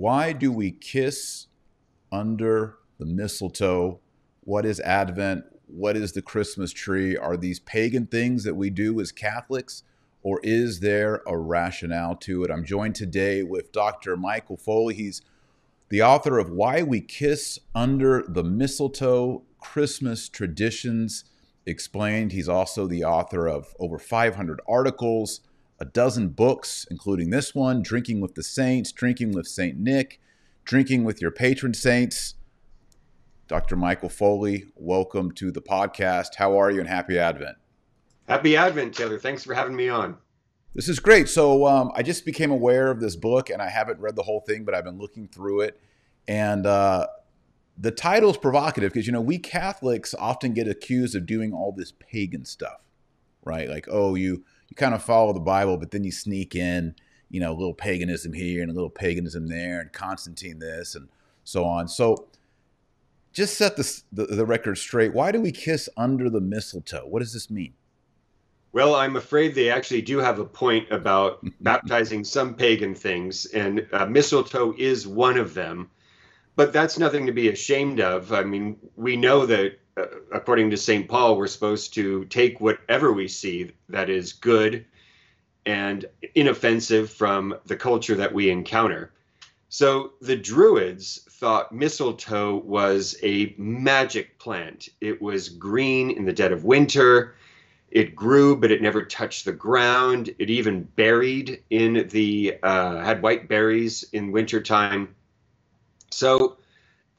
Why do we kiss under the mistletoe? What is Advent? What is the Christmas tree? Are these pagan things that we do as Catholics? Or is there a rationale to it? I'm joined today with Dr. Michael Foley. He's the author of Why We Kiss Under the Mistletoe Christmas Traditions Explained. He's also the author of over 500 articles, a dozen books, including this one Drinking with the Saints, Drinking with St. Nick, Drinking with Your Patron Saints. Dr. Michael Foley, welcome to the podcast. How are you and happy Advent? Happy Advent, Taylor. Thanks for having me on. This is great. So um, I just became aware of this book, and I haven't read the whole thing, but I've been looking through it. And uh, the title is provocative because you know we Catholics often get accused of doing all this pagan stuff, right? Like, oh, you you kind of follow the Bible, but then you sneak in, you know, a little paganism here and a little paganism there, and Constantine this and so on. So just set the, the, the record straight. Why do we kiss under the mistletoe? What does this mean? Well, I'm afraid they actually do have a point about baptizing some pagan things, and uh, mistletoe is one of them. But that's nothing to be ashamed of. I mean, we know that, according to St. Paul, we're supposed to take whatever we see that is good and inoffensive from the culture that we encounter. So the Druids thought mistletoe was a magic plant. It was green in the dead of winter it grew, but it never touched the ground. It even buried in the, uh, had white berries in wintertime. So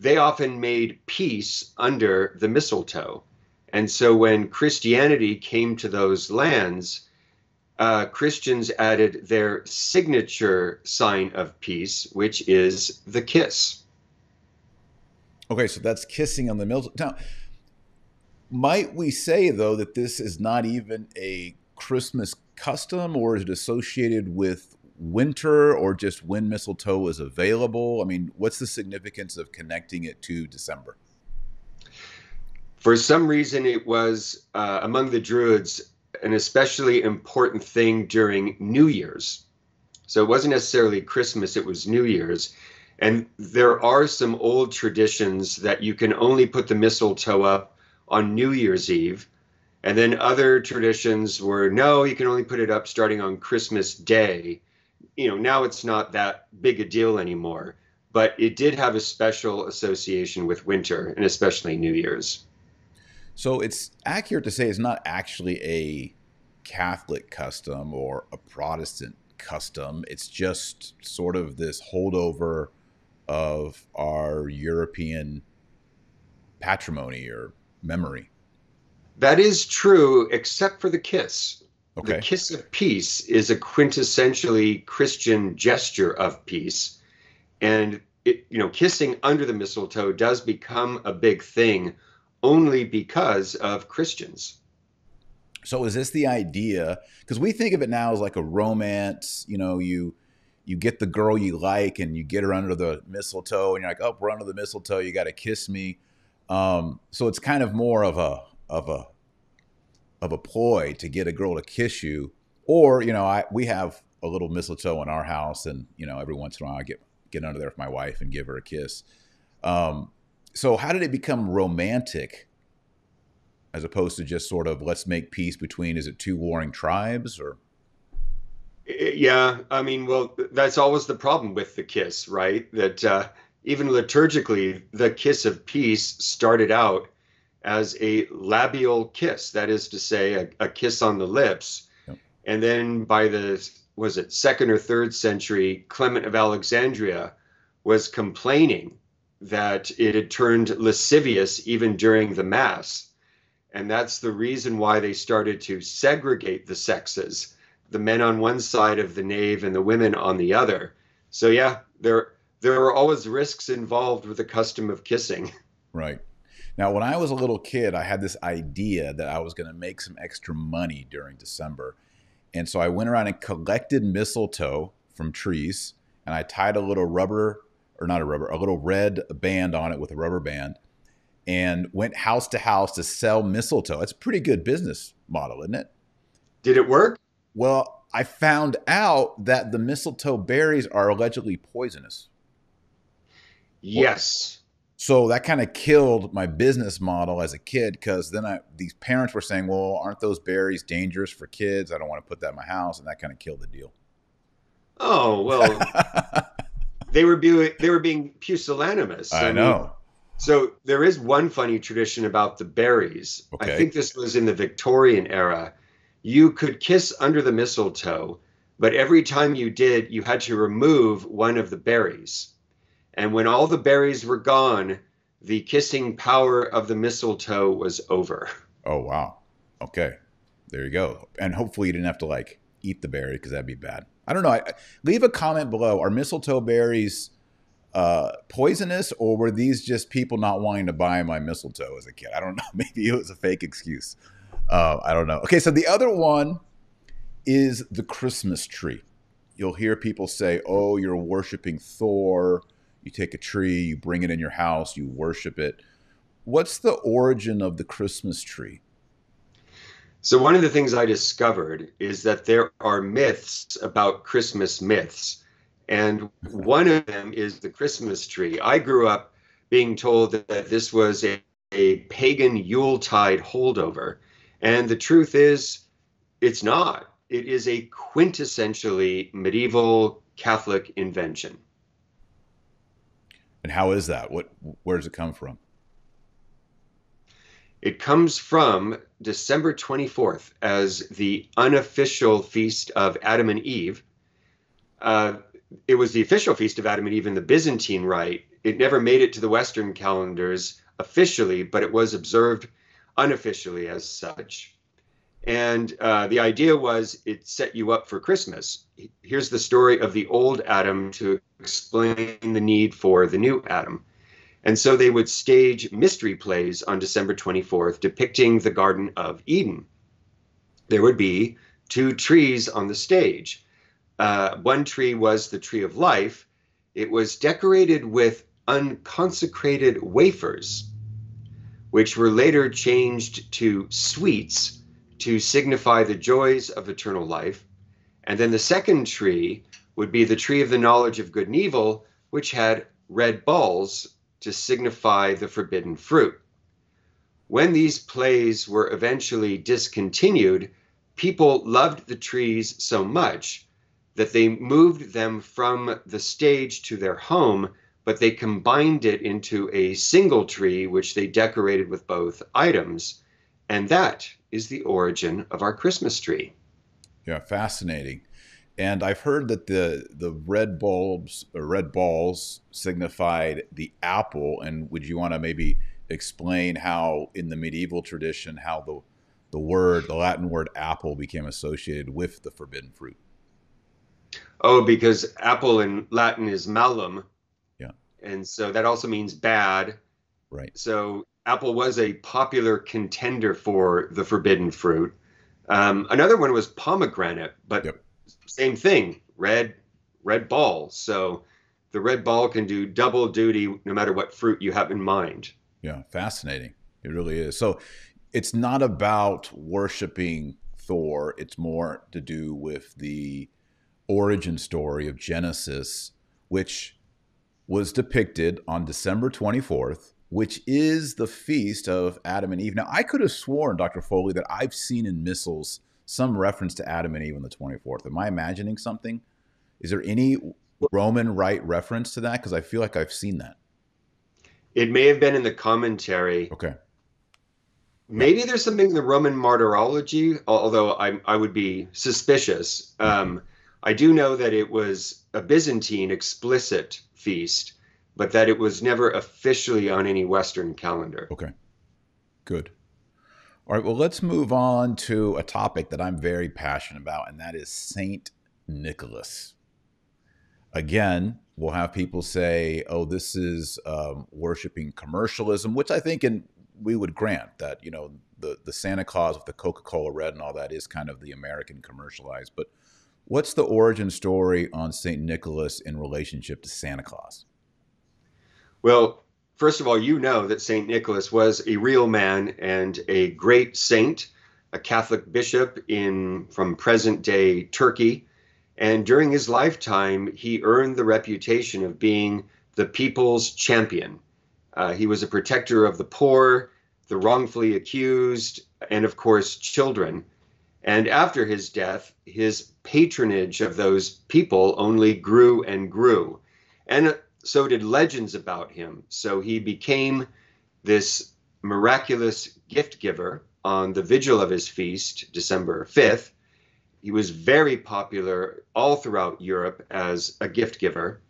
they often made peace under the mistletoe. And so when Christianity came to those lands, uh, Christians added their signature sign of peace, which is the kiss. Okay, so that's kissing on the mistletoe. Now, might we say, though, that this is not even a Christmas custom, or is it associated with winter, or just when mistletoe is available? I mean, what's the significance of connecting it to December? For some reason, it was uh, among the Druids an especially important thing during New Year's. So it wasn't necessarily Christmas, it was New Year's. And there are some old traditions that you can only put the mistletoe up on New Year's Eve. And then other traditions were no, you can only put it up starting on Christmas Day. You know, now it's not that big a deal anymore, but it did have a special association with winter and especially New Year's. So it's accurate to say it's not actually a Catholic custom or a Protestant custom. It's just sort of this holdover of our European patrimony or memory. That is true, except for the kiss. Okay. The kiss of peace is a quintessentially Christian gesture of peace. And it, you know, kissing under the mistletoe does become a big thing only because of Christians. So is this the idea? Because we think of it now as like a romance. You know, you you get the girl you like and you get her under the mistletoe, and you're like, oh, we're under the mistletoe. You got to kiss me. Um, so it's kind of more of a of a of a ploy to get a girl to kiss you, or you know, I we have a little mistletoe in our house, and you know, every once in a while I get get under there with my wife and give her a kiss. Um, so how did it become romantic, as opposed to just sort of let's make peace between is it two warring tribes or? Yeah, I mean, well, that's always the problem with the kiss, right? That uh, even liturgically, the kiss of peace started out as a labial kiss, that is to say, a, a kiss on the lips. Yep. And then by the, was it second or third century, Clement of Alexandria was complaining that it had turned lascivious even during the Mass. And that's the reason why they started to segregate the sexes the men on one side of the nave and the women on the other. So, yeah, there there are always risks involved with the custom of kissing. Right. Now, when I was a little kid, I had this idea that I was going to make some extra money during December. And so I went around and collected mistletoe from trees and I tied a little rubber, or not a rubber, a little red band on it with a rubber band and went house to house to sell mistletoe. It's a pretty good business model, isn't it? Did it work? Well, I found out that the mistletoe berries are allegedly poisonous. Yes. So that kind of killed my business model as a kid because then I, these parents were saying, "Well, aren't those berries dangerous for kids? I don't want to put that in my house," and that kind of killed the deal. Oh well, they were being they were being pusillanimous. I, I mean, know. So there is one funny tradition about the berries. Okay. I think this was in the Victorian era. You could kiss under the mistletoe, but every time you did, you had to remove one of the berries. And when all the berries were gone, the kissing power of the mistletoe was over. Oh, wow. Okay. There you go. And hopefully you didn't have to like eat the berry because that'd be bad. I don't know. I, leave a comment below. Are mistletoe berries uh, poisonous or were these just people not wanting to buy my mistletoe as a kid? I don't know. Maybe it was a fake excuse. Uh, I don't know. Okay. So the other one is the Christmas tree. You'll hear people say, oh, you're worshiping Thor you take a tree, you bring it in your house, you worship it. What's the origin of the Christmas tree? So, one of the things I discovered is that there are myths about Christmas myths. And one of them is the Christmas tree. I grew up being told that this was a, a pagan Yuletide holdover. And the truth is, it's not. It is a quintessentially medieval Catholic invention. And how is that? What where does it come from? It comes from December 24th as the unofficial feast of Adam and Eve. Uh, it was the official feast of Adam and Eve in the Byzantine Rite. It never made it to the Western calendars officially, but it was observed unofficially as such. And uh, the idea was it set you up for Christmas. Here's the story of the old Adam to explain the need for the new Adam. And so they would stage mystery plays on December 24th depicting the Garden of Eden. There would be two trees on the stage. Uh, one tree was the tree of life, it was decorated with unconsecrated wafers, which were later changed to sweets to signify the joys of eternal life. And then the second tree would be the tree of the knowledge of good and evil, which had red balls to signify the forbidden fruit. When these plays were eventually discontinued, people loved the trees so much that they moved them from the stage to their home, but they combined it into a single tree, which they decorated with both items. And that is the origin of our Christmas tree. Yeah, fascinating. And I've heard that the the red bulbs or red balls signified the apple. And would you want to maybe explain how in the medieval tradition how the the word the Latin word apple became associated with the forbidden fruit? Oh, because apple in Latin is malum. Yeah. And so that also means bad. Right. So Apple was a popular contender for the forbidden fruit. Um, another one was pomegranate, but yep. Same thing, red red ball. So the red ball can do double duty no matter what fruit you have in mind. Yeah, fascinating. It really is. So it's not about worshiping Thor, it's more to do with the origin story of Genesis, which was depicted on December 24th which is the feast of Adam and Eve. Now, I could have sworn, Dr. Foley, that I've seen in missals some reference to Adam and Eve on the 24th. Am I imagining something? Is there any Roman rite reference to that? Because I feel like I've seen that. It may have been in the commentary. Okay. Maybe there's something in the Roman martyrology, although I, I would be suspicious. Um, I do know that it was a Byzantine explicit feast but that it was never officially on any Western calendar. Okay, good. All right, well, let's move on to a topic that I'm very passionate about, and that is Saint Nicholas. Again, we'll have people say, "Oh, this is um, worshiping commercialism," which I think, and we would grant that you know the the Santa Claus with the Coca Cola red and all that is kind of the American commercialized. But what's the origin story on Saint Nicholas in relationship to Santa Claus? Well, first of all, you know that St. Nicholas was a real man and a great saint, a Catholic bishop in from present day Turkey. And during his lifetime, he earned the reputation of being the people's champion. Uh, he was a protector of the poor, the wrongfully accused, and of course, children. And after his death, his patronage of those people only grew and grew. And so did legends about him. So he became this miraculous gift giver on the vigil of his feast, December 5th. He was very popular all throughout Europe as a gift giver.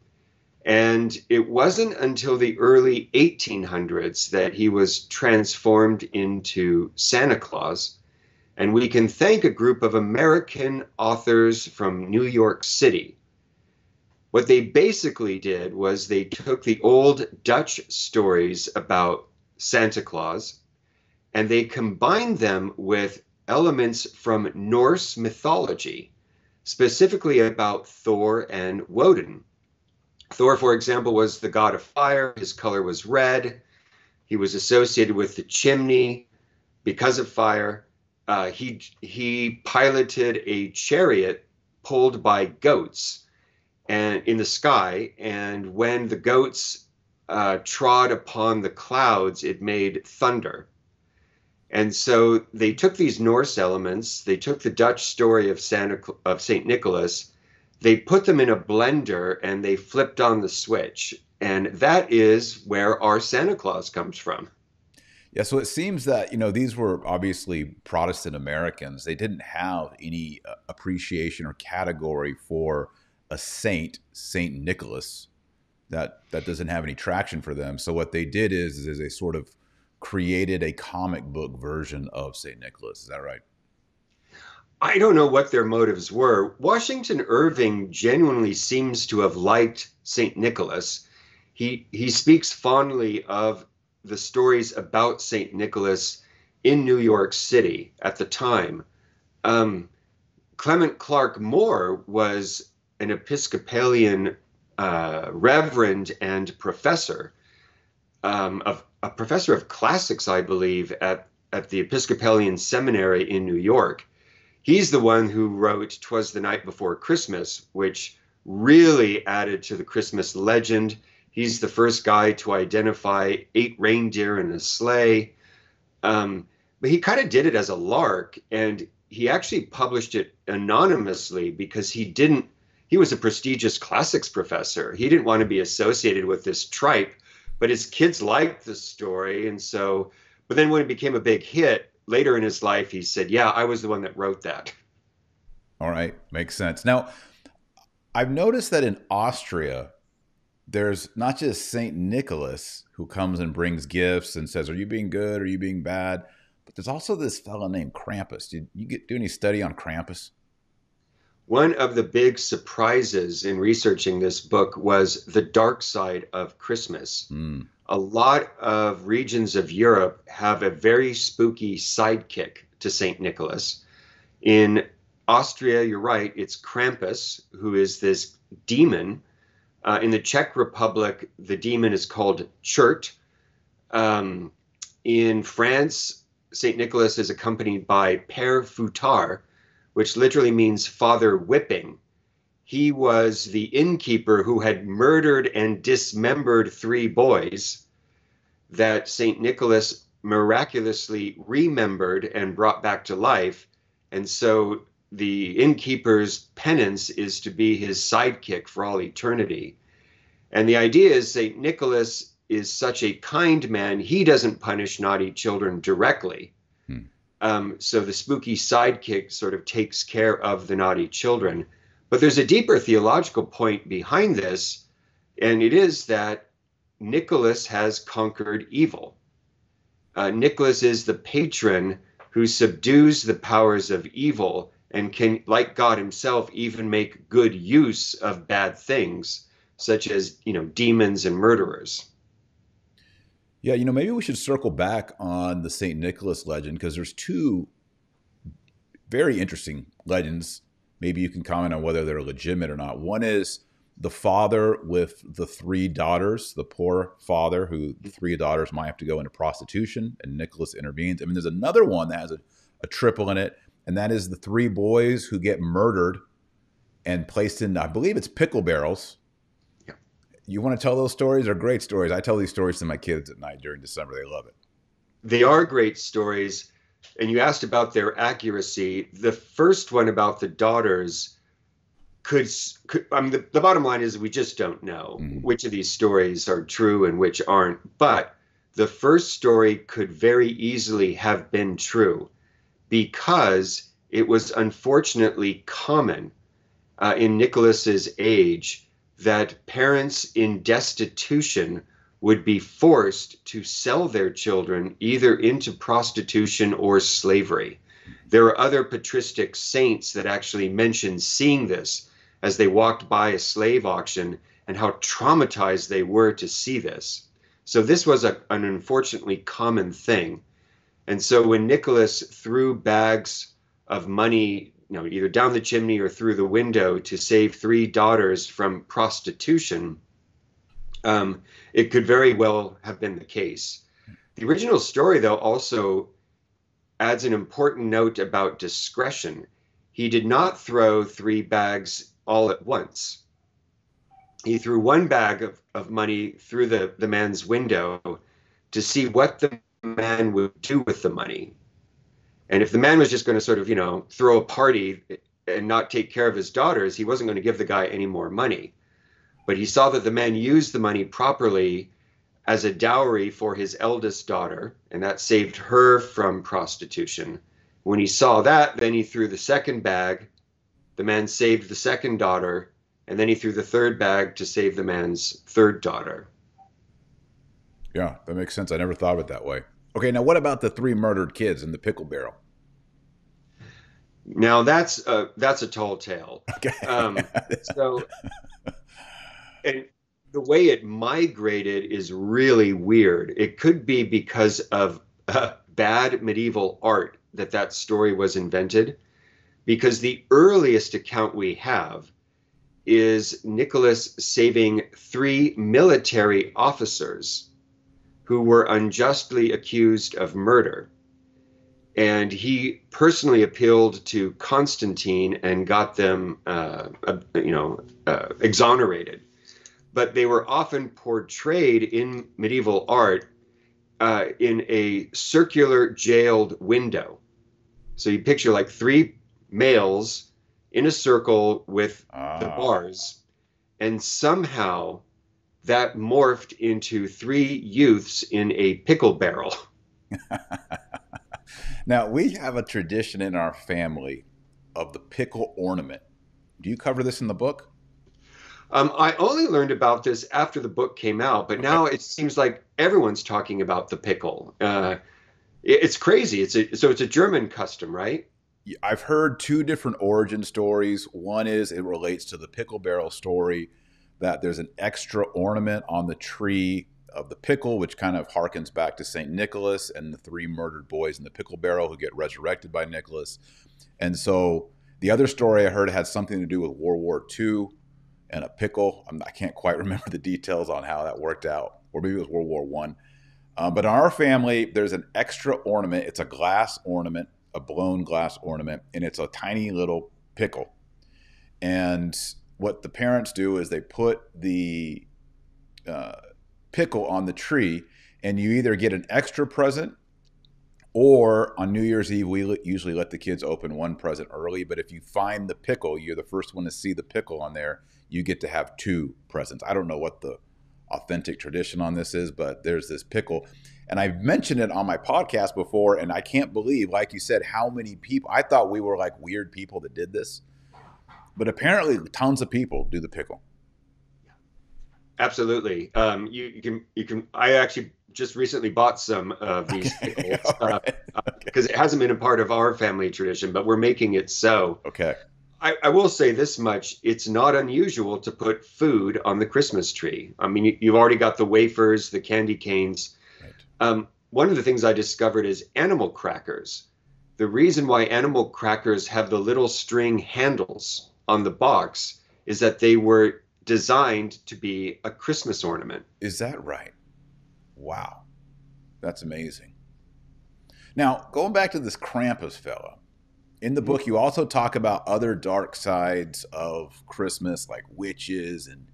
And it wasn't until the early 1800s that he was transformed into Santa Claus. And we can thank a group of American authors from New York City. What they basically did was they took the old Dutch stories about Santa Claus and they combined them with elements from Norse mythology, specifically about Thor and Woden. Thor, for example, was the god of fire. His color was red. He was associated with the chimney because of fire. Uh, he he piloted a chariot pulled by goats and in the sky and when the goats uh, trod upon the clouds it made thunder. And so they took these norse elements they took the dutch story of santa of saint nicholas they put them in a blender and they flipped on the switch. And that is where our santa claus comes from. Yeah, so it seems that you know these were obviously Protestant Americans. They didn't have any uh, appreciation or category for a saint, Saint Nicholas. That that doesn't have any traction for them. So what they did is is they sort of created a comic book version of Saint Nicholas. Is that right? I don't know what their motives were. Washington Irving genuinely seems to have liked Saint Nicholas. He he speaks fondly of the stories about St. Nicholas in New York City at the time. Um, Clement Clark Moore was an Episcopalian uh, reverend and professor um, of a professor of classics, I believe, at at the Episcopalian Seminary in New York. He's the one who wrote "Twas the Night Before Christmas," which really added to the Christmas legend He's the first guy to identify eight reindeer in a sleigh. Um, but he kind of did it as a lark, and he actually published it anonymously because he didn't. He was a prestigious classics professor. He didn't want to be associated with this tripe, but his kids liked the story, and so. But then when it became a big hit later in his life, he said, "Yeah, I was the one that wrote that." All right, makes sense. Now, I've noticed that in Austria, there's not just Saint Nicholas who comes and brings gifts and says, "Are you being good? Are you being bad?" But there's also this fellow named Krampus. Did you get, do any study on Krampus? One of the big surprises in researching this book was the dark side of Christmas. Mm. A lot of regions of Europe have a very spooky sidekick to St. Nicholas. In Austria, you're right, it's Krampus, who is this demon uh, in the Czech Republic, the demon is called Chert. Um, in France, St. Nicholas is accompanied by Père Fouettard, which literally means father whipping. He was the innkeeper who had murdered and dismembered three boys that St. Nicholas miraculously remembered and brought back to life. And so the innkeeper's penance is to be his sidekick for all eternity. And the idea is St. Nicholas is such a kind man, he doesn't punish naughty children directly. Um, so the spooky sidekick sort of takes care of the naughty children. But there's a deeper theological point behind this, and it is that Nicholas has conquered evil. Uh, Nicholas is the patron who subdues the powers of evil and can, like God himself, even make good use of bad things, such as, you know, demons and murderers. Yeah, you know, maybe we should circle back on the St. Nicholas legend because there's two very interesting legends. Maybe you can comment on whether they're legitimate or not. One is the father with the three daughters, the poor father who the three daughters might have to go into prostitution, and Nicholas intervenes. I mean, there's another one that has a, a triple in it and that is the three boys who get murdered and placed in, I believe it's pickle barrels. You want to tell those stories? They're great stories. I tell these stories to my kids at night during December. They love it. They are great stories. And you asked about their accuracy. The first one about the daughters could, could I mean, the, the bottom line is we just don't know mm-hmm. which of these stories are true and which aren't. But the first story could very easily have been true because it was unfortunately common uh, in Nicholas's age that parents in destitution would be forced to sell their children either into prostitution or slavery. There are other patristic saints that actually mention seeing this as they walked by a slave auction and how traumatized they were to see this. So this was a, an unfortunately common thing. And so when Nicholas threw bags of money, you know, either down the chimney or through the window to save three daughters from prostitution, um, it could very well have been the case. The original story, though, also adds an important note about discretion. He did not throw three bags all at once he threw one bag of, of money through the, the man's window to see what the man would do with the money. And if the man was just going to sort of, you know, throw a party and not take care of his daughters, he wasn't going to give the guy any more money. But he saw that the man used the money properly as a dowry for his eldest daughter, and that saved her from prostitution. When he saw that, then he threw the second bag. The man saved the second daughter, and then he threw the third bag to save the man's third daughter. Yeah, that makes sense. I never thought of it that way. Okay, now what about the three murdered kids in the pickle barrel? Now that's a that's a tall tale. Okay. Um, so, and the way it migrated is really weird. It could be because of uh, bad medieval art that that story was invented, because the earliest account we have is Nicholas saving three military officers who were unjustly accused of murder. And he personally appealed to Constantine and got them, uh, uh, you know, uh, exonerated. But they were often portrayed in medieval art uh, in a circular jailed window. So you picture like three males in a circle with uh. the ah. bars, and somehow that morphed into three youths in a pickle barrel. now we have a tradition in our family of the pickle ornament. Do you cover this in the book? Um, I only learned about this after the book came out, but now it seems like everyone's talking about the pickle. Uh, it's crazy. It's a, so it's a German custom, right? I've heard two different origin stories. One is it relates to the pickle barrel story that there's an extra ornament on the tree of the pickle, which kind of harkens back to St. Nicholas and the three murdered boys in the pickle barrel who get resurrected by Nicholas. And so the other story I heard had something to do with World War II and a pickle. I'm, I can not quite remember the details on how that worked out, or maybe it was World War One. Um, but in our family, there's an extra ornament. It's a glass ornament a blown glass ornament, and it's a tiny little pickle. And what the parents do is they put the uh, pickle on the tree, and you either get an extra present or on New Year's Eve, we usually let the kids open one present early. But if you find the pickle, you're the first one to see the pickle on there, you get to have two presents. I don't know what the authentic tradition on this is, but there's this pickle. And I've mentioned it on my podcast before, and I can't believe, like you said, how many people. I thought we were like weird people that did this, but apparently, tons of people do the pickle. Absolutely. Um, you, you, can you can. I actually just recently bought some of these okay. because right. uh, okay. it hasn't been a part of our family tradition, but we're making it so. Okay. I, I, will say this much: it's not unusual to put food on the Christmas tree. I mean, you, have already got the wafers, the candy canes. Um, one of the things I discovered is animal crackers. The reason why animal crackers have the little string handles on the box is that they were designed to be a Christmas ornament. Is that right? Wow. That's amazing. Now, going back to this Krampus fellow, in the book, you also talk about other dark sides of Christmas, like witches and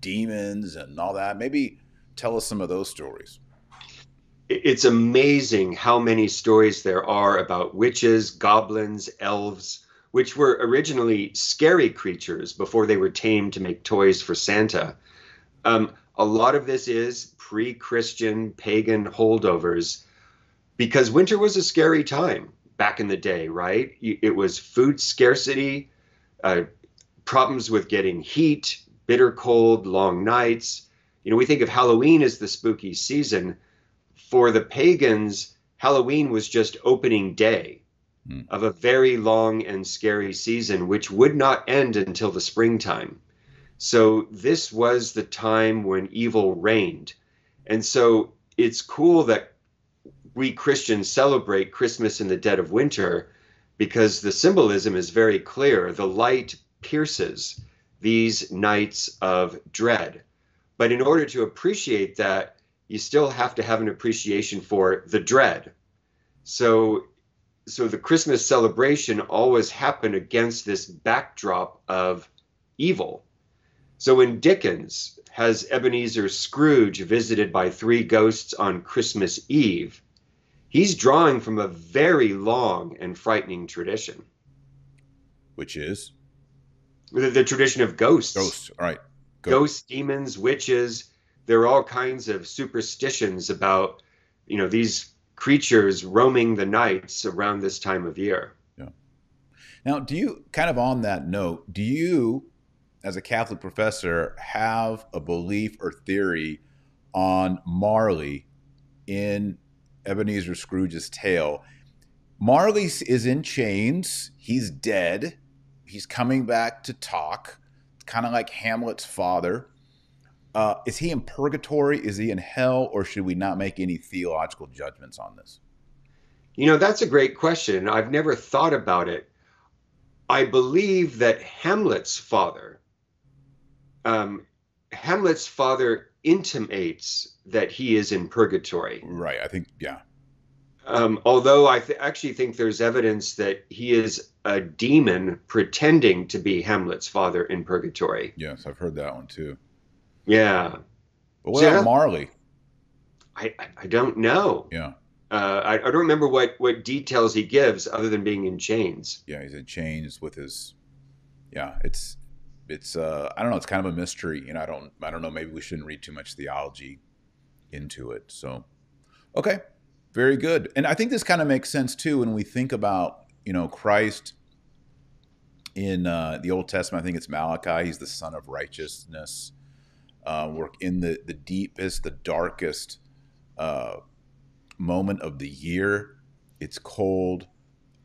demons and all that. Maybe tell us some of those stories. It's amazing how many stories there are about witches, goblins, elves, which were originally scary creatures before they were tamed to make toys for Santa. Um, a lot of this is pre Christian pagan holdovers because winter was a scary time back in the day, right? It was food scarcity, uh, problems with getting heat, bitter cold, long nights. You know, we think of Halloween as the spooky season. For the pagans, Halloween was just opening day mm. of a very long and scary season, which would not end until the springtime. So this was the time when evil reigned. And so it's cool that we Christians celebrate Christmas in the dead of winter because the symbolism is very clear. The light pierces these nights of dread. But in order to appreciate that, you still have to have an appreciation for the dread. So so the Christmas celebration always happened against this backdrop of evil. So when Dickens has Ebenezer Scrooge visited by three ghosts on Christmas Eve, he's drawing from a very long and frightening tradition. Which is? The, the tradition of ghosts. Ghosts, all right. Ghosts, demons, witches. There are all kinds of superstitions about, you know, these creatures roaming the nights around this time of year. Yeah. Now, do you, kind of on that note, do you, as a Catholic professor, have a belief or theory on Marley in Ebenezer Scrooge's tale. Marley is in chains. He's dead. He's coming back to talk, kind of like Hamlet's father. Uh, is he in purgatory? Is he in hell? Or should we not make any theological judgments on this? You know, that's a great question. I've never thought about it. I believe that Hamlet's father, um, Hamlet's father intimates that he is in purgatory. Right. I think, yeah. Um, although I th- actually think there's evidence that he is a demon pretending to be Hamlet's father in purgatory. Yes, I've heard that one too. Yeah. But what so, about Marley? I, I, I don't know. Yeah. Uh, I, I don't remember what, what details he gives other than being in chains. Yeah, he's in chains with his. Yeah, it's it's uh, I don't know. It's kind of a mystery. You know, I don't I don't know. Maybe we shouldn't read too much theology into it. So, okay, very good. And I think this kind of makes sense too when we think about you know Christ in uh, the Old Testament. I think it's Malachi. He's the Sun of Righteousness. Uh, work in the the deepest, the darkest uh, moment of the year. It's cold.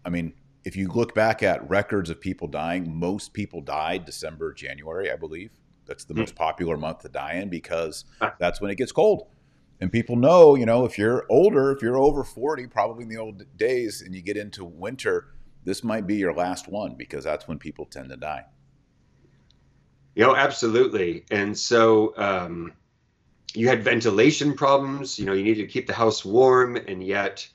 I mean, if you look back at records of people dying, most people died December, January, I believe. That's the mm. most popular month to die in because that's when it gets cold. And people know, you know, if you're older, if you're over 40, probably in the old days, and you get into winter, this might be your last one because that's when people tend to die. You know, absolutely. And so um, you had ventilation problems. You know, you needed to keep the house warm, and yet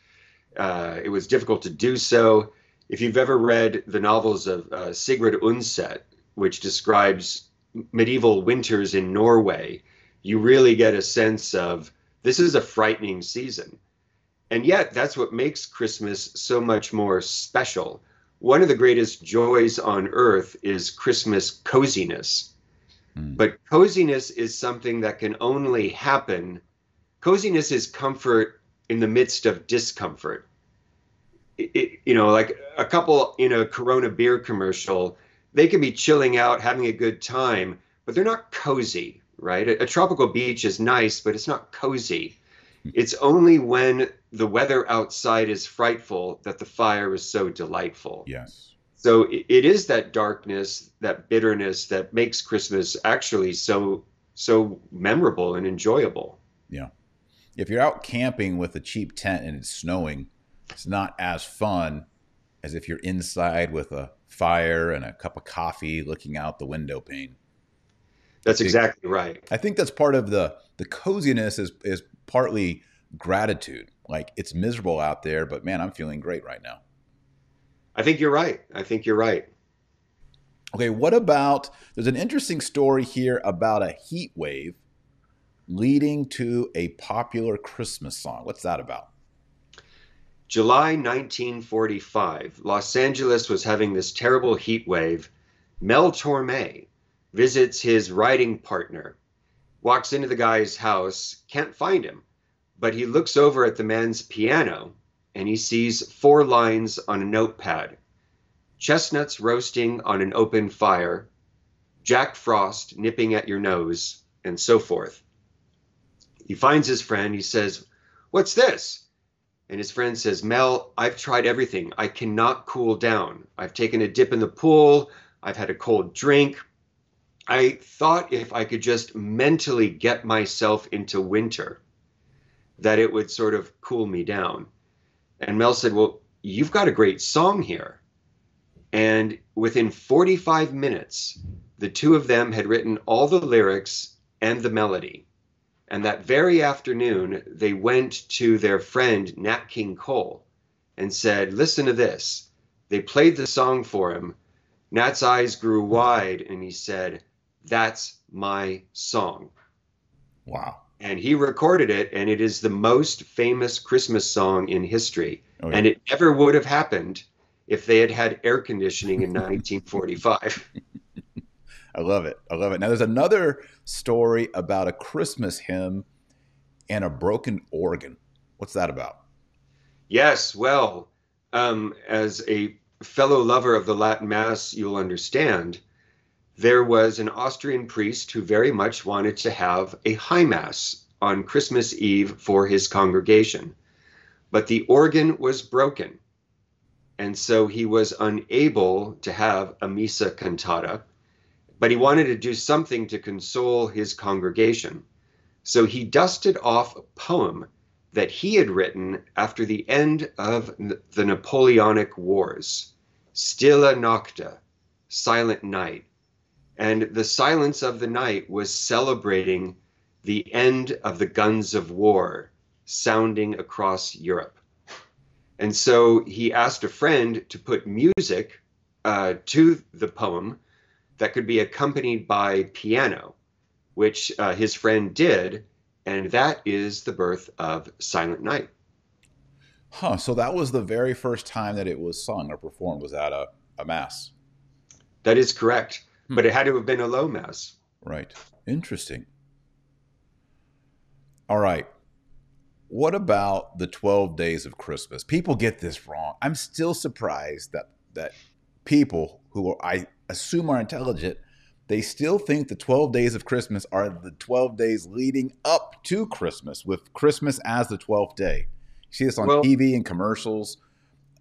uh, it was difficult to do so if you've ever read the novels of uh, Sigrid Undset, which describes medieval winters in Norway, you really get a sense of this is a frightening season. And yet, that's what makes Christmas so much more special. One of the greatest joys on earth is Christmas coziness. Mm. But coziness is something that can only happen. Coziness is comfort in the midst of discomfort it, you know, like a couple in a Corona beer commercial, they can be chilling out, having a good time, but they're not cozy, right? A, a tropical beach is nice, but it's not cozy. Hmm. It's only when the weather outside is frightful that the fire is so delightful. Yes. So it, it is that darkness, that bitterness that makes Christmas actually so so memorable and enjoyable. Yeah. If you're out camping with a cheap tent and it's snowing, it's not as fun as if you're inside with a fire and a cup of coffee looking out the window pane. That's exactly right. I think that's part of the the coziness is is partly gratitude. Like it's miserable out there, but man, I'm feeling great right now. I think you're right. I think you're right. Okay, what about there's an interesting story here about a heat wave leading to a popular Christmas song. What's that about? July 1945, Los Angeles was having this terrible heat wave. Mel Torme visits his writing partner, walks into the guy's house, can't find him, but he looks over at the man's piano and he sees four lines on a notepad chestnuts roasting on an open fire, Jack Frost nipping at your nose, and so forth. He finds his friend. He says, What's this? And his friend says, Mel, I've tried everything. I cannot cool down. I've taken a dip in the pool. I've had a cold drink. I thought if I could just mentally get myself into winter, that it would sort of cool me down. And Mel said, Well, you've got a great song here. And within 45 minutes, the two of them had written all the lyrics and the melody. And that very afternoon, they went to their friend Nat King Cole and said, Listen to this. They played the song for him. Nat's eyes grew wide and he said, That's my song. Wow. And he recorded it, and it is the most famous Christmas song in history. Oh, yeah. And it never would have happened if they had had air conditioning in 1945. I love it. I love it. Now, there's another story about a Christmas hymn and a broken organ. What's that about? Yes. Well, um, as a fellow lover of the Latin Mass, you'll understand there was an Austrian priest who very much wanted to have a high Mass on Christmas Eve for his congregation. But the organ was broken. And so he was unable to have a Missa cantata but he wanted to do something to console his congregation. So he dusted off a poem that he had written after the end of the Napoleonic Wars Stille Nacht, Silent Night. And the silence of the night was celebrating the end of the guns of war sounding across Europe. And so he asked a friend to put music uh, to the poem that could be accompanied by piano, which uh, his friend did, and that is the birth of Silent Night. Huh. So that was the very first time that it was sung or performed was at a, a mass. That is correct. Hmm. But it had to have been a low mass. Right. Interesting. All right. What about the 12 days of Christmas? People get this wrong. I'm still surprised that that people who are, I assume are intelligent, they still think the 12 days of Christmas are the 12 days leading up to Christmas, with Christmas as the 12th day. You see this on well, TV and commercials.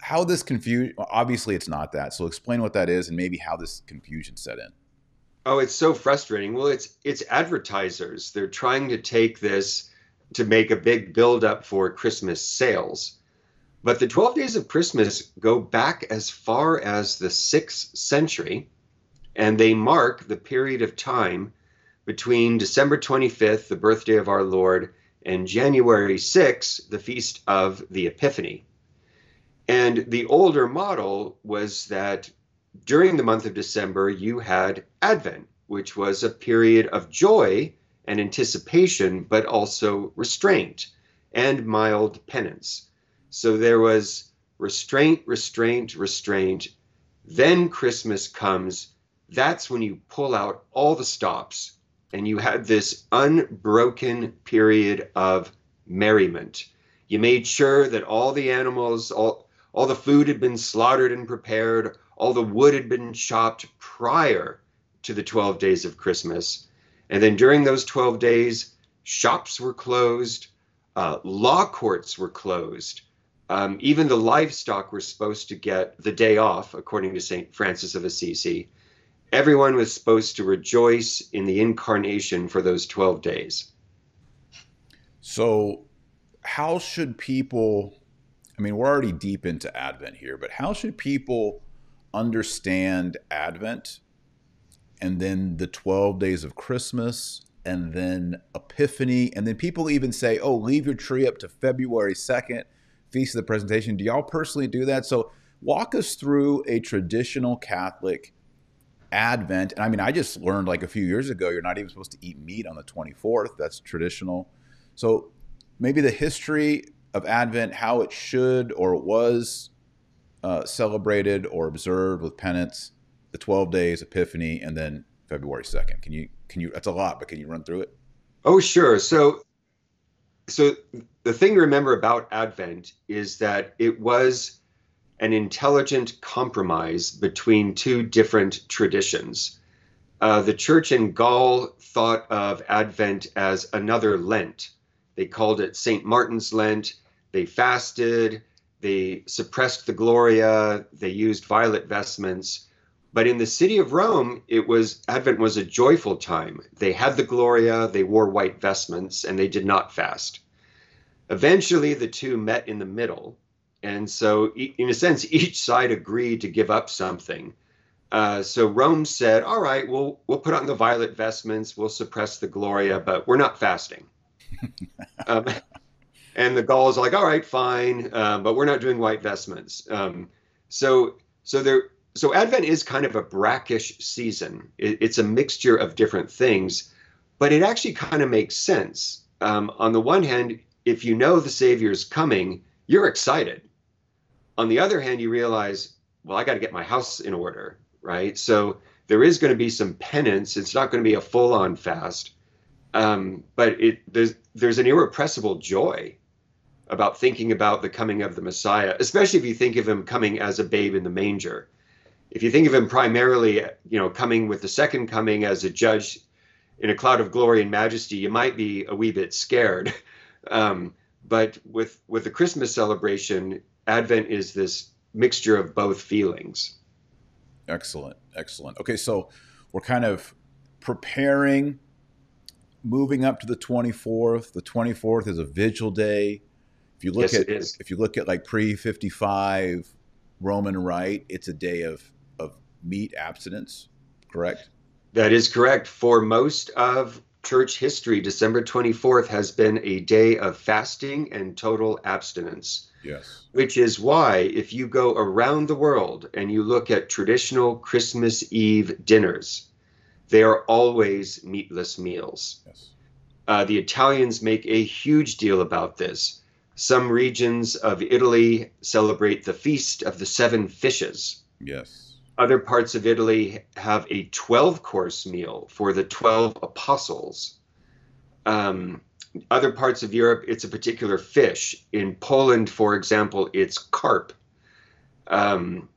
How this confusion, obviously, it's not that. So explain what that is and maybe how this confusion set in. Oh, it's so frustrating. Well, it's it's advertisers. They're trying to take this to make a big buildup for Christmas sales. But the 12 days of Christmas go back as far as the 6th century, and they mark the period of time between December 25th, the birthday of our Lord, and January 6th, the feast of the Epiphany. And the older model was that during the month of December, you had Advent, which was a period of joy and anticipation, but also restraint and mild penance. So there was restraint, restraint, restraint. Then Christmas comes. That's when you pull out all the stops and you had this unbroken period of merriment. You made sure that all the animals, all, all the food had been slaughtered and prepared, all the wood had been chopped prior to the 12 days of Christmas. And then during those 12 days, shops were closed, uh, law courts were closed, um, even the livestock were supposed to get the day off, according to St. Francis of Assisi. Everyone was supposed to rejoice in the incarnation for those 12 days. So, how should people? I mean, we're already deep into Advent here, but how should people understand Advent and then the 12 days of Christmas and then Epiphany? And then people even say, oh, leave your tree up to February 2nd Feast of the Presentation. Do y'all personally do that? So walk us through a traditional Catholic Advent. And I mean, I just learned like a few years ago, you're not even supposed to eat meat on the 24th. That's traditional. So maybe the history of Advent, how it should or was uh, celebrated or observed with penance, the 12 days, Epiphany, and then February 2nd. Can you, can you, that's a lot, but can you run through it? Oh, sure. So, so the thing to remember about Advent is that it was an intelligent compromise between two different traditions. Uh, the church in Gaul thought of Advent as another Lent. They called it St. Martin's Lent. They fasted, they suppressed the Gloria, they used violet vestments. But in the city of Rome, it was Advent was a joyful time. They had the Gloria, they wore white vestments, and they did not fast. Eventually, the two met in the middle and so, in a sense, each side agreed to give up something. Uh, so Rome said, "All right, we'll we'll put on the violet vestments, we'll suppress the Gloria, but we're not fasting." um, and the Gauls are like, "All right, fine, uh, but we're not doing white vestments." Um, so so there so Advent is kind of a brackish season. It, it's a mixture of different things, but it actually kind of makes sense. Um, on the one hand, if you know the Savior's coming, you're excited on the other hand, you realize, well, I got to get my house in order, right? So there is going to be some penance. It's not going to be a full on fast, um, but it there's there's an irrepressible joy about thinking about the coming of the Messiah, especially if you think of him coming as a babe in the manger. If you think of him primarily, you know, coming with the second coming as a judge in a cloud of glory and majesty, you might be a wee bit scared. Um, but with with the Christmas celebration, Advent is this mixture of both feelings. Excellent, excellent. Okay, so we're kind of preparing, moving up to the 24th. The 24th is a vigil day. If you look yes, at if you look at like pre 55 Roman rite, it's a day of of meat abstinence, correct? That is correct. For most of church history, December 24th has been a day of fasting and total abstinence. Yes. Which is why, if you go around the world and you look at traditional Christmas Eve dinners, they are always meatless meals. Yes. Uh, the Italians make a huge deal about this. Some regions of Italy celebrate the Feast of the Seven Fishes. Yes. Other parts of Italy have a 12 course meal for the 12 apostles. Um, other parts of Europe, it's a particular fish. In Poland, for example, it's carp. Um,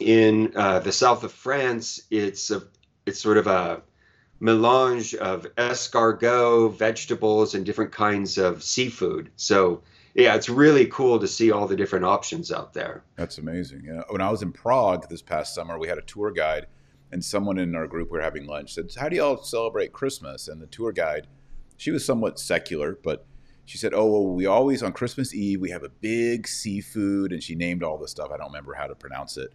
in uh, the south of France, it's a it's sort of a melange of escargot, vegetables, and different kinds of seafood. So yeah, it's really cool to see all the different options out there. That's amazing. Yeah. When I was in Prague this past summer, we had a tour guide, and someone in our group we were having lunch said, "How do y'all celebrate Christmas?" And the tour guide she was somewhat secular, but she said, "Oh, well, we always on Christmas Eve we have a big seafood," and she named all the stuff. I don't remember how to pronounce it,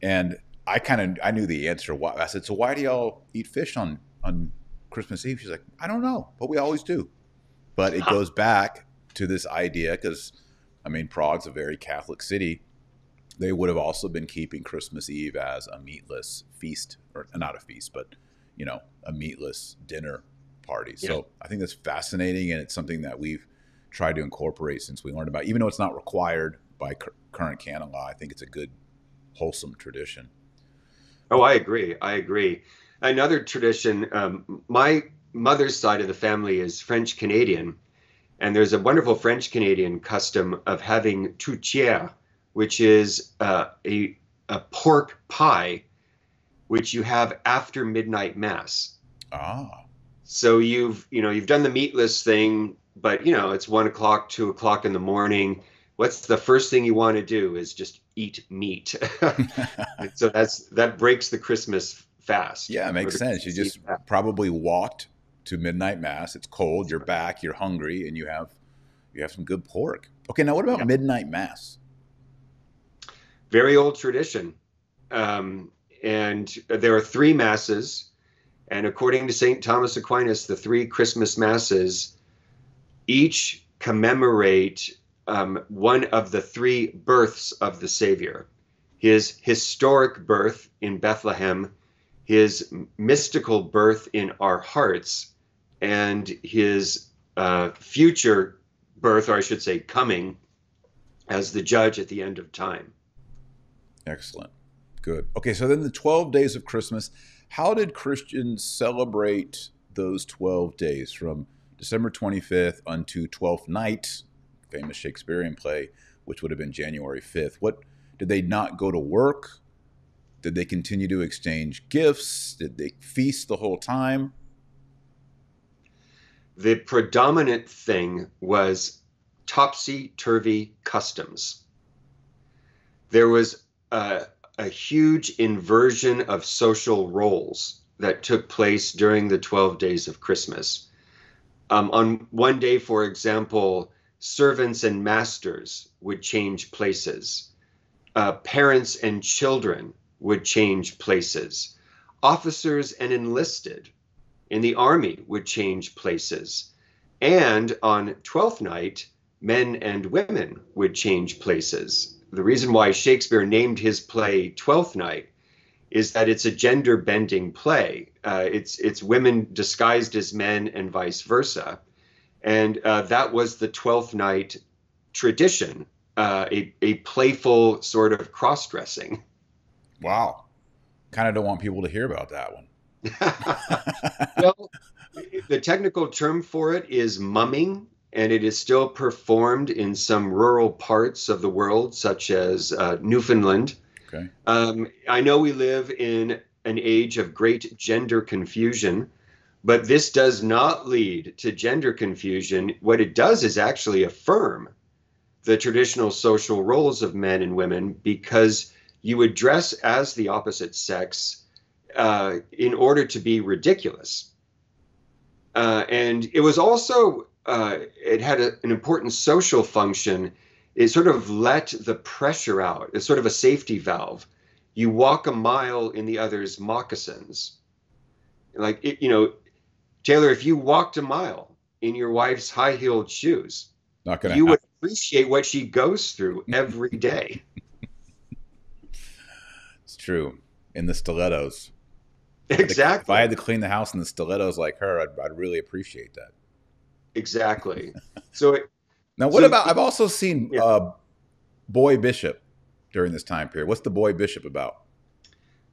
and I kind of I knew the answer. I said, "So why do y'all eat fish on on Christmas Eve?" She's like, "I don't know, but we always do." But it goes back to this idea because, I mean, Prague's a very Catholic city. They would have also been keeping Christmas Eve as a meatless feast, or not a feast, but you know, a meatless dinner party. Yeah. So I think that's fascinating, and it's something that we've tried to incorporate since we learned about. It. Even though it's not required by cu- current canon law, I think it's a good, wholesome tradition. Oh, I agree. I agree. Another tradition. Um, my mother's side of the family is French Canadian, and there's a wonderful French Canadian custom of having tourtière, which is uh, a a pork pie, which you have after midnight mass. Ah. So you've you know you've done the meatless thing, but you know it's one o'clock, two o'clock in the morning. What's the first thing you want to do is just eat meat. so that's that breaks the Christmas fast. Yeah, it makes sense. You just fast. probably walked to midnight mass. It's cold. You're back. You're hungry, and you have you have some good pork. Okay, now what about yeah. midnight mass? Very old tradition, um, and there are three masses and according to St. Thomas Aquinas, the three Christmas Masses each commemorate um, one of the three births of the Savior his historic birth in Bethlehem, his mystical birth in our hearts and his uh, future birth, or I should say, coming as the judge at the end of time. Excellent. Good. Okay, so then the 12 days of Christmas, how did Christians celebrate those 12 days from December 25th unto Twelfth Night, famous Shakespearean play, which would have been January 5th? What did they not go to work? Did they continue to exchange gifts? Did they feast the whole time? The predominant thing was topsy turvy customs. There was a, a, huge inversion of social roles that took place during the 12 days of Christmas. Um, on one day, for example, servants and masters would change places, uh, parents and children would change places, officers and enlisted in the army would change places. And on Twelfth Night, men and women would change places. The reason why Shakespeare named his play Twelfth Night is that it's a gender bending play. Uh, it's it's women disguised as men and vice versa, and uh, that was the Twelfth Night tradition, uh, a a playful sort of cross dressing. Wow, kind of don't want people to hear about that one. well, the technical term for it is mumming, and it is still performed in some rural parts of the world, such as uh, Newfoundland. Okay. Um, I know we live in an age of great gender confusion, but this does not lead to gender confusion. What it does is actually affirm the traditional social roles of men and women because you would dress as the opposite sex uh, in order to be ridiculous. Uh, and it was also uh, it had a, an important social function. It sort of let the pressure out. It's sort of a safety valve. You walk a mile in the other's moccasins. Like, it, you know, Taylor, if you walked a mile in your wife's high heeled shoes, Not gonna you happen. would appreciate what she goes through every day. it's true. In the stilettos. Exactly. If I had to clean the house in the stilettos like her, I'd, I'd really appreciate that. Exactly. So it, now, what so about? I've also seen yeah. uh, Boy Bishop during this time period. What's the Boy Bishop about?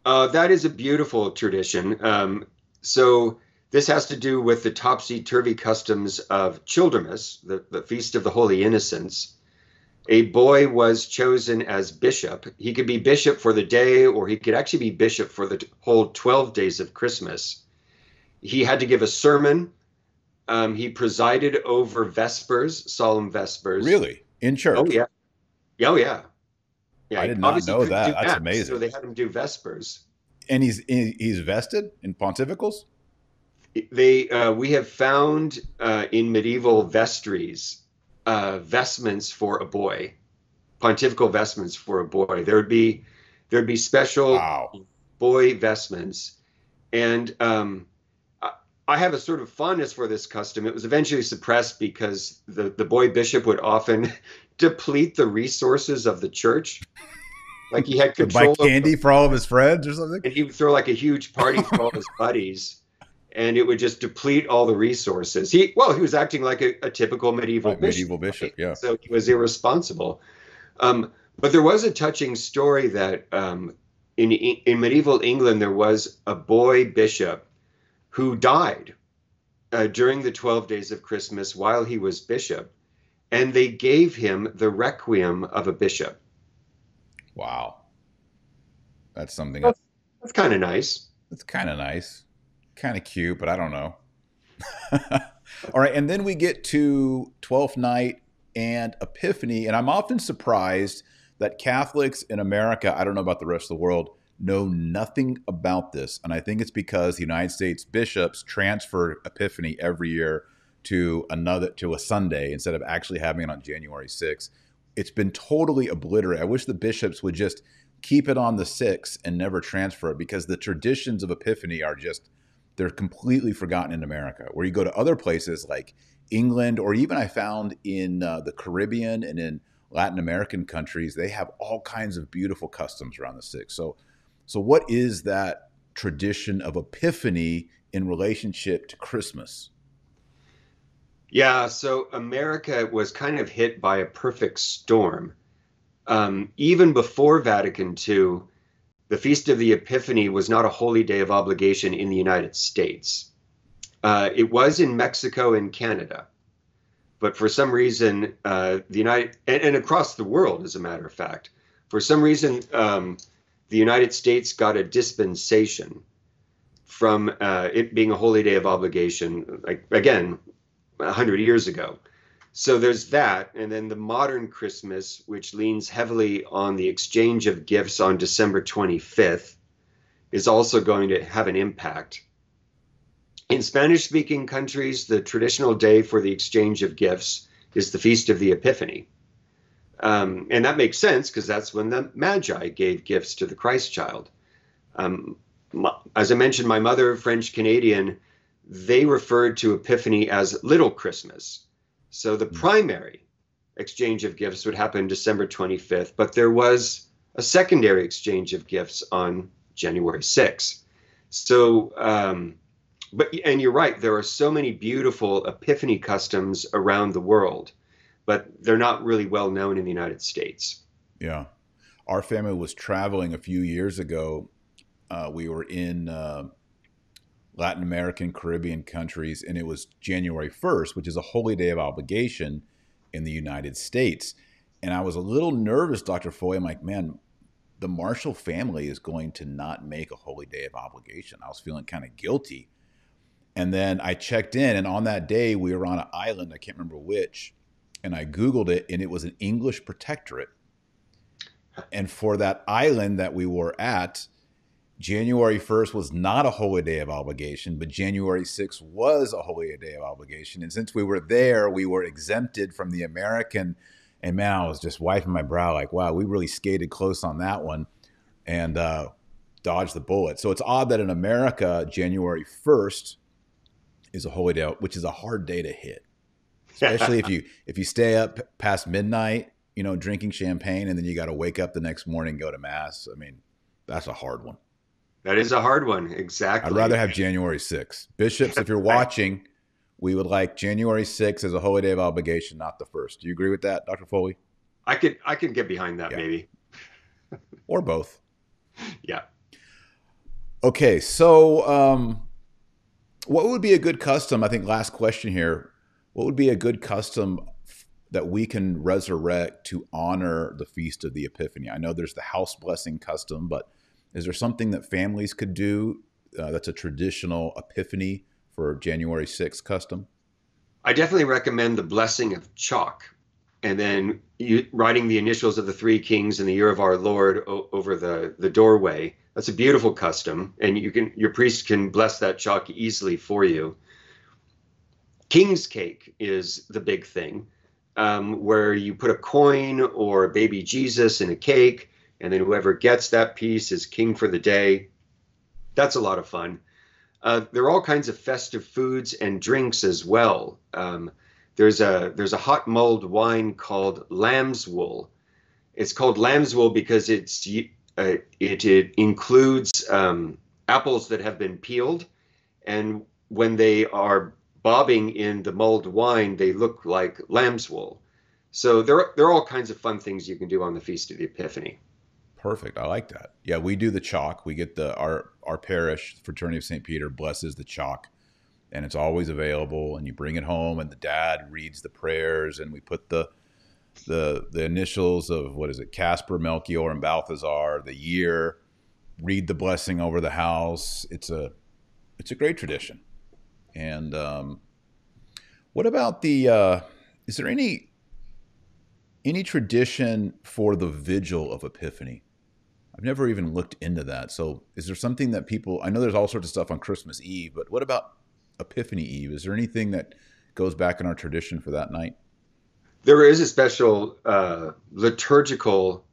Uh, that is a beautiful tradition. Um, so this has to do with the topsy turvy customs of Childermas, the, the Feast of the Holy Innocents. A boy was chosen as bishop. He could be bishop for the day, or he could actually be bishop for the whole 12 days of Christmas. He had to give a sermon um, he presided over Vespers, solemn Vespers. Really? In church? Oh yeah. Oh yeah. Yeah. I did not know that. That's mass, amazing. So they had him do Vespers. And he's he's vested in pontificals. They uh, we have found uh, in medieval vestries uh, vestments for a boy, pontifical vestments for a boy. There would be there'd be special wow. boy vestments, and um, I have a sort of fondness for this custom. It was eventually suppressed because the, the boy bishop would often deplete the resources of the church. Like he had control. Buy candy for all of his friends or something. And he would throw like a huge party for all his buddies, and it would just deplete all the resources. He well, he was acting like a, a typical medieval bishop. Medieval bishop, yeah. So he was irresponsible. Um, but there was a touching story that um, in in medieval England there was a boy bishop who died uh, during the 12 days of Christmas while he was bishop, and they gave him the requiem of a bishop. Wow. That's something that's, that's kind of nice. That's kind of nice. Kind of cute, but I don't know. All right, and then we get to 12th night and Epiphany, and I'm often surprised that Catholics in America, I don't know about the rest of the world, know nothing about this. And I think it's because the United States bishops transfer Epiphany every year to another to a Sunday instead of actually having it on January 6th. It's been totally obliterated. I wish the bishops would just keep it on the 6th and never transfer it because the traditions of Epiphany are just they're completely forgotten in America. Where you go to other places like England or even I found in uh, the Caribbean and in Latin American countries, they have all kinds of beautiful customs around the six. So so, what is that tradition of Epiphany in relationship to Christmas? Yeah, so America was kind of hit by a perfect storm. Um, even before Vatican II, the Feast of the Epiphany was not a holy day of obligation in the United States. Uh, it was in Mexico and Canada, but for some reason, uh, the United and, and, across the world, as a matter of fact, for some reason, um, the United States got a dispensation from uh, it being a holy day of obligation. Like again, 100 years ago. So there's that. And then the modern Christmas, which leans heavily on the exchange of gifts on December 25th, is also going to have an impact. In Spanish speaking countries, the traditional day for the exchange of gifts is the Feast of the Epiphany. Um, and that makes sense because that's when the Magi gave gifts to the Christ child. Um, as I mentioned, my mother, French Canadian, they referred to Epiphany as Little Christmas. So the hmm. primary exchange of gifts would happen December 25th, but there was a secondary exchange of gifts on January 6th. So, um, but and you're right, there are so many beautiful Epiphany customs around the world, but they're not really well known in the United States. Yeah, our family was traveling a few years ago. Uh, we were in uh, Latin American, Caribbean countries, and it was January 1st, which is a holy day of obligation in the United States. And I was a little nervous, Dr. Foley. I'm like, man, the Marshall family is going to not make a holy day of obligation. I was feeling kind of guilty. And then I checked in, and on that day, we were on an island, I can't remember which, and I Googled it, and it was an English protectorate. And for that island that we were at, January 1st was not a holy day of obligation, but January 6th was a holy day of obligation. And since we were there, we were exempted from the American. And man, I was just wiping my brow like, wow, we really skated close on that one and uh, dodged the bullet. So it's odd that in America, January 1st is a holy day, which is a hard day to hit. Especially if you if you stay up past midnight, you know, drinking champagne, and then you got to wake up the next morning, go to mass. I mean, that's a hard one. That is a hard one. Exactly. I'd rather have January 6th. Bishops, if you're watching, we would like January 6th as a holy day of obligation, not the first. Do you agree with that, Dr. Foley? I could I could get behind that yeah. maybe. or both. Yeah. Okay, so um, what would be a good custom? I think last question here. What would be a good custom that we can resurrect to honor the feast of the Epiphany? I know there's the house blessing custom, but is there something that families could do uh, that's a traditional epiphany for January 6th custom? I definitely recommend the blessing of chalk and then you, writing the initials of the three kings and the year of our Lord o- over the, the doorway. That's a beautiful custom, and you can your priest can bless that chalk easily for you. King's cake is the big thing, um, where you put a coin or a baby Jesus in a cake, and then whoever gets that piece is king for the day. That's a lot of fun. Uh, there are all kinds of festive foods and drinks as well. Um, there's a there's a hot mulled wine called lamb's wool. It's called lamb's wool because it's uh, it, it includes um, apples that have been peeled, and when they are bobbing in the mulled wine, they look like lamb's wool. So there there are all kinds of fun things you can do on the Feast of the Epiphany. Perfect. I like that. Yeah, we do the chalk. We get the our our parish fraternity of St. Peter blesses the chalk, and it's always available. And you bring it home, and the dad reads the prayers, and we put the the the initials of what is it, Casper, Melchior, and Balthazar, the year. Read the blessing over the house. It's a it's a great tradition. And um, what about the? Uh, is there any any tradition for the vigil of Epiphany? I've never even looked into that. So, is there something that people? I know there's all sorts of stuff on Christmas Eve, but what about Epiphany Eve? Is there anything that goes back in our tradition for that night? There is a special uh, liturgical.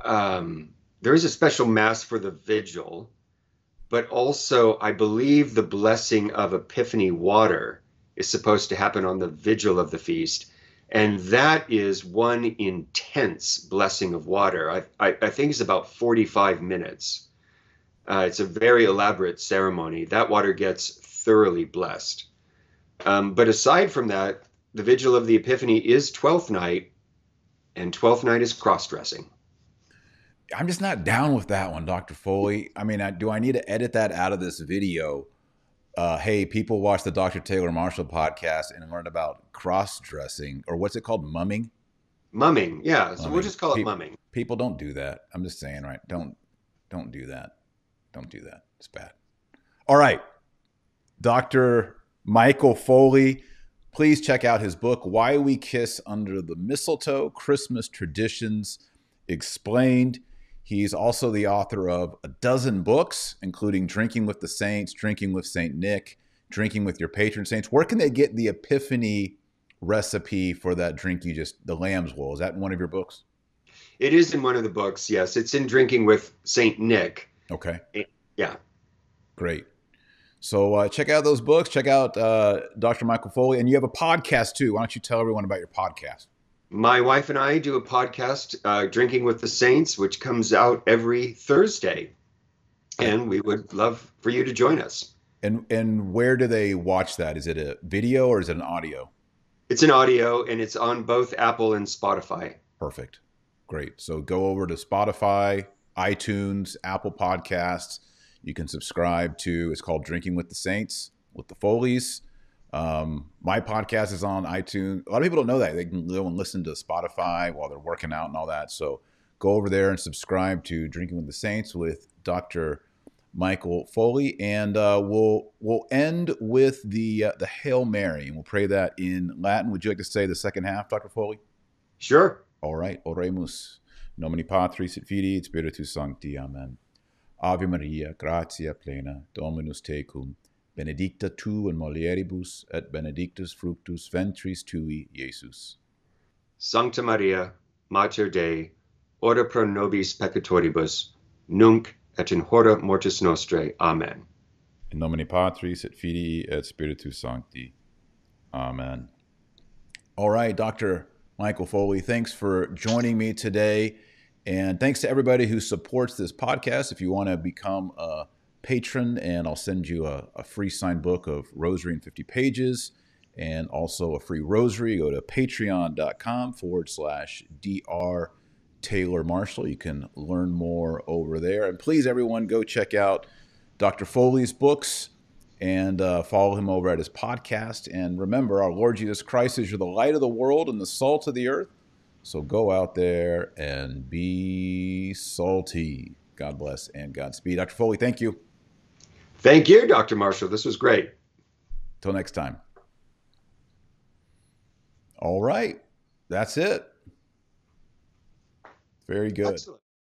Um, there is a special mass for the vigil, but also I believe the blessing of Epiphany water is supposed to happen on the vigil of the feast and that is one intense blessing of water. I, I, I think it's about 45 minutes. Uh, it's a very elaborate ceremony. That water gets thoroughly blessed. Um, but aside from that, the Vigil of the Epiphany is Twelfth Night, and Twelfth Night is cross dressing. I'm just not down with that one, Dr. Foley. I mean, I, do I need to edit that out of this video? Uh, hey, people watch the Dr. Taylor Marshall podcast and learn about cross dressing, or what's it called? Mumming? Mumming, yeah. So mumming. we'll just call it people, mumming. People don't do that. I'm just saying, right? Don't don't do that. Don't do that. It's bad. All right. Dr. Michael Foley, please check out his book, Why We Kiss Under the Mistletoe Christmas Traditions Explained. He's also the author of a dozen books, including Drinking with the Saints, Drinking with St. Nick, Drinking with Your Patron Saints. Where can they get the Epiphany recipe for that drink you just, the lamb's wool? Is that in one of your books? It is in one of the books, yes. It's in Drinking with St. Nick. Okay. Yeah. Great. So uh, check out those books. Check out uh, Dr. Michael Foley. And you have a podcast too. Why don't you tell everyone about your podcast? My wife and I do a podcast, uh, Drinking with the Saints, which comes out every Thursday. And we would love for you to join us. And and where do they watch that? Is it a video or is it an audio? It's an audio and it's on both Apple and Spotify. Perfect. Great. So go over to Spotify, iTunes, Apple Podcasts. You can subscribe to it's called Drinking with the Saints with the Foleys. Um, my podcast is on iTunes. A lot of people don't know that. They can go and listen to Spotify while they're working out and all that. So go over there and subscribe to Drinking with the Saints with Dr. Michael Foley, and uh, we'll we'll end with the uh, the Hail Mary, and we'll pray that in Latin. Would you like to say the second half, Dr. Foley? Sure. All right. Oremus. Nomini Patris et Filii et Spiritus Sancti. Amen. Ave Maria, gratia plena, Dominus tecum, benedicta tu in mulieribus, et benedictus fructus ventris tui, Iesus. Sancta Maria, Mater Dei, ora pro nobis peccatoribus, nunc et in hora mortis nostrae. Amen. In nomine Patris et Filii et Spiritus Sancti. Amen. All right, Dr. Michael Foley, thanks for joining me today. And thanks to everybody who supports this podcast. If you want to become a patron, and I'll send you a, a free signed book of Rosary in 50 pages and also a free rosary. Go to patreon.com forward slash DR Taylor Marshall. You can learn more over there. And please, everyone, go check out Dr. Foley's books and uh, follow him over at his podcast. And remember, our Lord Jesus Christ is you're the light of the world and the salt of the earth. So go out there and be salty. God bless and Godspeed. Dr. Foley, thank you. Thank you, Dr. Marshall. This was great. Till next time. All right. That's it. Very good. Excellent.